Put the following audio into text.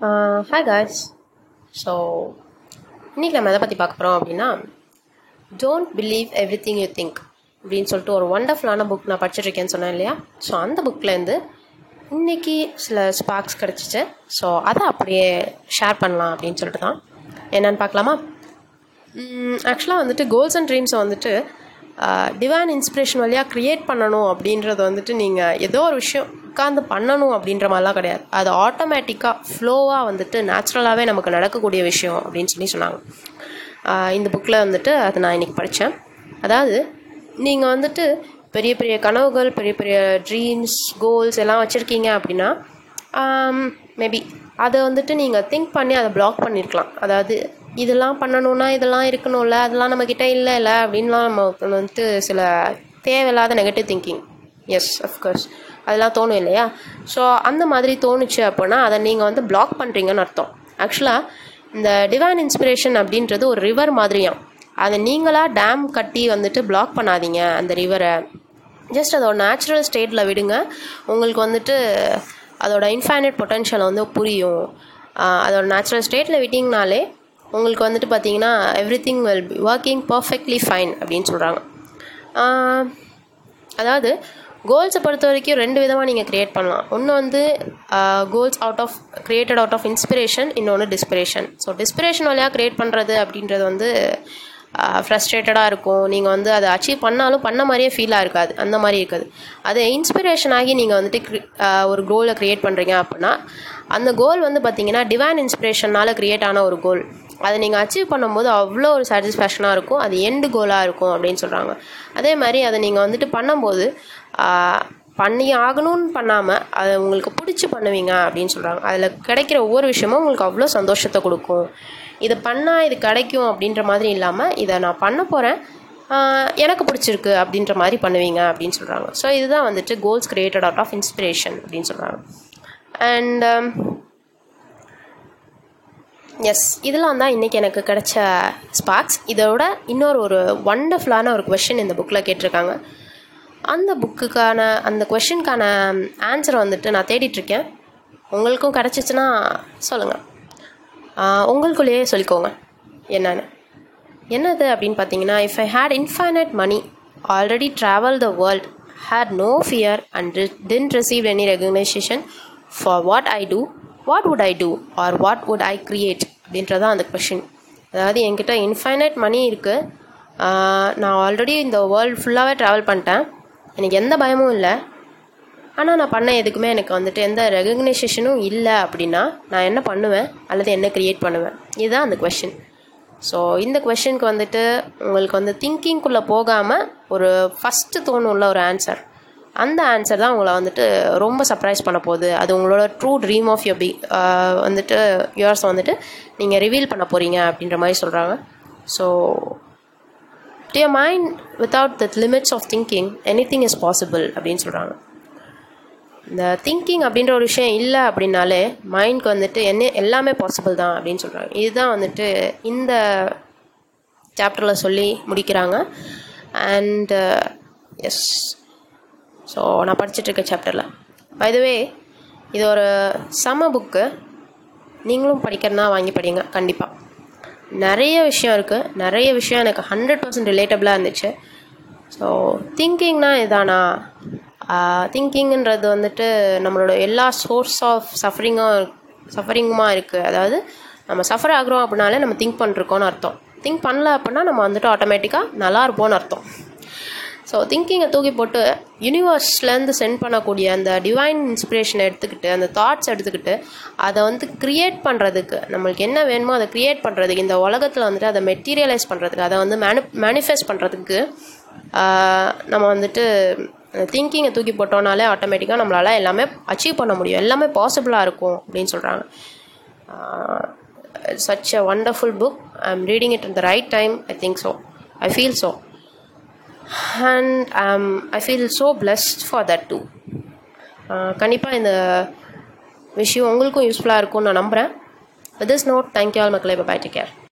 Hi guys so இன்றைக்கி நம்ம எதை பற்றி பார்க்க போகிறோம் அப்படின்னா don't believe everything you think அப்படின்னு சொல்லிட்டு ஒரு ஒண்டர்ஃபுல்லான புக் நான் படிச்சுட்ருக்கேன்னு சொன்னேன் இல்லையா? ஸோ அந்த புக்லேருந்து இன்றைக்கி சில ஸ்பார்க்ஸ் கிடச்சிச்சு. ஸோ அதை அப்படியே ஷேர் பண்ணலாம் அப்படின்னு சொல்லிட்டு தான். என்னென்னு பார்க்கலாமா? ஆக்சுவலாக வந்துட்டு கோல்ஸ் அண்ட் ட்ரீம்ஸை வந்துட்டு டிவைன் இன்ஸ்பிரேஷன் வழியாக க்ரியேட் பண்ணணும் அப்படின்றது வந்துட்டு நீங்கள் ஏதோ ஒரு விஷயம் உட்காந்து பண்ணணும் அப்படின்ற மாதிரிலாம் கிடையாது. அது ஆட்டோமேட்டிக்காக ஃப்ளோவாக வந்துட்டு நேச்சுரலாகவே நமக்கு நடக்கக்கூடிய விஷயம் அப்படின்னு சொல்லி சொன்னாங்க. இந்த புக்கில் வந்துட்டு அது நான் இன்றைக்கி படித்தேன் அதாவது நீங்கள் வந்துட்டு பெரிய பெரிய கனவுகள் பெரிய பெரிய ட்ரீம்ஸ் கோல்ஸ் எல்லாம் வச்சுருக்கீங்க அப்படின்னா மேபி அதை வந்துட்டு நீங்கள் திங்க் பண்ணி அதை பிளாக் பண்ணியிருக்கலாம் அதாவது இதெல்லாம் பண்ணணுன்னா இதெல்லாம் இருக்கணும்ல அதெல்லாம் நம்மக்கிட்ட இல்லை இல்லை அப்படின்லாம் நம்ம வந்துட்டு சில தேவையில்லாத நெகட்டிவ் திங்கிங் எஸ் அஃப்கோர்ஸ் அதெல்லாம் தோணும் இல்லையா? ஸோ அந்த மாதிரி தோணுச்சு அப்போனா அதை நீங்கள் வந்து பிளாக் பண்ணுறீங்கன்னு அர்த்தம். ஆக்சுவலாக இந்த டிவைன் இன்ஸ்பிரேஷன் அப்படின்றது ஒரு ரிவர் மாதிரியாம். அதை நீங்களாக டேம் கட்டி வந்துட்டு பிளாக் பண்ணாதீங்க அந்த ரிவரை ஜஸ்ட் அதோட நேச்சுரல் ஸ்டேட்டில் விடுங்க. உங்களுக்கு வந்துட்டு அதோட இன்ஃபைனட் பொட்டென்ஷியல் வந்து புரியும். அதோட நேச்சுரல் ஸ்டேட்டில் விட்டிங்கனாலே உங்களுக்கு வந்துட்டு பார்த்தீங்கன்னா everything will be working perfectly fine அப்படின்னு சொல்கிறாங்க அதாவது கோல்ஸை பொறுத்த வரைக்கும் ரெண்டு விதமாக நீங்கள் க்ரியேட் பண்ணலாம். ஒன்று வந்து goals out of created out of inspiration இன்னொன்று டிஸ்பிரேஷன் ஸோ டிஸ்பிரேஷன் வழியாக க்ரியேட் பண்ணுறது அப்படின்றது வந்து ஃப்ரஸ்ட்ரேட்டடாக இருக்கும். நீங்கள் வந்து அதை அச்சீவ் பண்ணாலும் பண்ண மாதிரியே ஃபீலாக இருக்காது. அந்த மாதிரி இருக்காது. அது இன்ஸ்பிரேஷன் ஆகி நீங்கள் வந்துட்டு ஒரு கோலை க்ரியேட் பண்ணுறீங்க அப்படின்னா அந்த கோல் வந்து பார்த்தீங்கன்னா டிவைன் இன்ஸ்பிரேஷனால் க்ரியேட் ஆன ஒரு கோல் அதை நீங்கள் அச்சீவ் பண்ணும்போது அவ்வளோ ஒரு சாட்டிஸ்ஃபேக்ஷனாக இருக்கும். அது எண்டு கோலாக இருக்கும் அப்படின்னு சொல்கிறாங்க அதே மாதிரி அதை நீங்கள் வந்துட்டு பண்ணும்போது பண்ணி ஆகணும்னு பண்ணாமல் அதை உங்களுக்கு பிடிச்சி பண்ணுவீங்க அப்படின்னு சொல்கிறாங்க அதில் கிடைக்கிற ஒவ்வொரு விஷயமும் உங்களுக்கு அவ்வளோ சந்தோஷத்தை கொடுக்கும். இதை பண்ணால் இது கிடைக்கும் அப்படின்ற மாதிரி இல்லாமல் இதை நான் பண்ண போகிறேன் எனக்கு பிடிச்சிருக்கு அப்படின்ற மாதிரி பண்ணுவீங்க அப்படின்னு சொல்கிறாங்க ஸோ இதுதான் வந்துட்டு goals created out of inspiration அப்படின்னு சொல்கிறாங்க அண்ட் எஸ் um, இதெல்லாம் தான் இன்றைக்கி எனக்கு கிடைச்ச ஸ்பார்க்ஸ் இதோட இன்னொரு ஒரு ஒண்டர்ஃபுல்லான ஒரு கொஷின் இந்த புக்கில் கேட்டிருக்காங்க. அந்த புக்குக்கான அந்த கொஷினுக்கான ஆன்சரை வந்துட்டு நான் தேடிட்டுருக்கேன். உங்களுக்கும் கிடச்சிச்சின்னா சொல்லுங்கள் உங்களுக்குள்ளேயே சொல்லிக்கோங்க. என்னென்னு. என்னது அப்படின்னு பார்த்தீங்கன்னா if I had infinite money already travel the world had no fear and didn't receive any recognition for what I do what would I do or what would I create அப்படின்றதான் அந்த கொஷின் அதாவது என்கிட்ட infinite மணி இருக்குது நான் already இந்த world ஃபுல்லாகவே travel பண்ணிட்டேன். எனக்கு எந்த பயமும் இல்லை. ஆனால் நான் பண்ண எதுக்குமே எனக்கு வந்துட்டு எந்த ரெகக்னைசேஷனும் இல்லை அப்படின்னா நான் என்ன பண்ணுவேன்? அல்லது என்ன க்ரியேட் பண்ணுவேன்? இதுதான் அந்த கொஷின் ஸோ இந்த கொஷனுக்கு வந்துட்டு உங்களுக்கு வந்து திங்கிங்குள்ளே போகாமல் ஒரு ஃபஸ்ட்டு தோணும்ல ஒரு ஆன்சர் அந்த ஆன்சர் தான் உங்களை வந்துட்டு ரொம்ப சர்ப்ரைஸ் பண்ண போகுது. அது உங்களோட true dream of your be வந்துட்டு யுவர்ஸ் வந்துட்டு நீங்கள் ரிவீல் பண்ண போகிறீங்க அப்படின்ற மாதிரி சொல்கிறாங்க so dear mind without the limits of thinking anything is possible அப்படின்னு சொல்கிறாங்க இந்த திங்கிங் அப்படின்ற ஒரு விஷயம் இல்லை அப்படின்னாலே மைண்ட்க்கு வந்துட்டு என்ன எல்லாமே பாசிபிள் தான் அப்படின்னு சொல்கிறாங்க இதுதான் வந்துட்டு இந்த சாப்டரில் சொல்லி முடிக்கிறாங்க. அண்டு எஸ் ஸோ நான் படிச்சுட்ருக்க சாப்டரில் பைதவே இது ஒரு சம புக்கு நீங்களும் படிக்கிறதுனா வாங்கி படிங்க. கண்டிப்பாக நிறைய விஷயம் இருக்குது நிறைய விஷயம் எனக்கு ஹண்ட்ரட் பர்சன்ட் ரிலேட்டபிளாக இருந்துச்சு. ஸோ திங்கிங்னா இதானா? திங்கிங்ன்றது வந்துட்டு நம்மளோட எல்லா சோர்ஸ் ஆஃப் சஃபரிங்கும் சஃபரிங்குமா இருக்குது அதாவது நம்ம சஃபர் ஆகிறோம் அப்படின்னாலே நம்ம திங்க் பண்ணிருக்கோன்னு அர்த்தம். திங்க் பண்ணல அப்படின்னா நம்ம வந்துட்டு ஆட்டோமேட்டிக்காக நல்லா இருப்போம்னு அர்த்தம். ஸோ திங்கிங்கை தூக்கி போட்டு யூனிவர்ஸ்லேருந்து சென்ட் பண்ணக்கூடிய அந்த டிவைன் இன்ஸ்பிரேஷனை எடுத்துக்கிட்டு அந்த தாட்ஸ் எடுத்துக்கிட்டு அதை வந்து க்ரியேட் பண்ணுறதுக்கு நம்மளுக்கு என்ன வேணுமோ அதை க்ரியேட் பண்ணுறதுக்கு இந்த உலகத்தில் வந்துட்டு அதை மெட்டீரியலைஸ் பண்ணுறதுக்கு அதை வந்து மேனு மேனிஃபெஸ்ட் பண்ணுறதுக்கு நம்ம வந்துட்டு திங்கிங்கை தூக்கி போட்டோம்னாலே ஆட்டோமேட்டிக்காக நம்மளால் எல்லாமே அச்சீவ் பண்ண முடியும். எல்லாமே பாசிபிளாக இருக்கும் அப்படின்னு சொல்கிறாங்க such a wonderful book I am reading it in the right time I think so I feel so and I feel so blessed for that to கண்டிப்பாக இந்த விஷயம் உங்களுக்கும் யூஸ்ஃபுல்லாக இருக்கும்னு நான் நம்புகிறேன் with this note thank you all மக்களை. Bye take care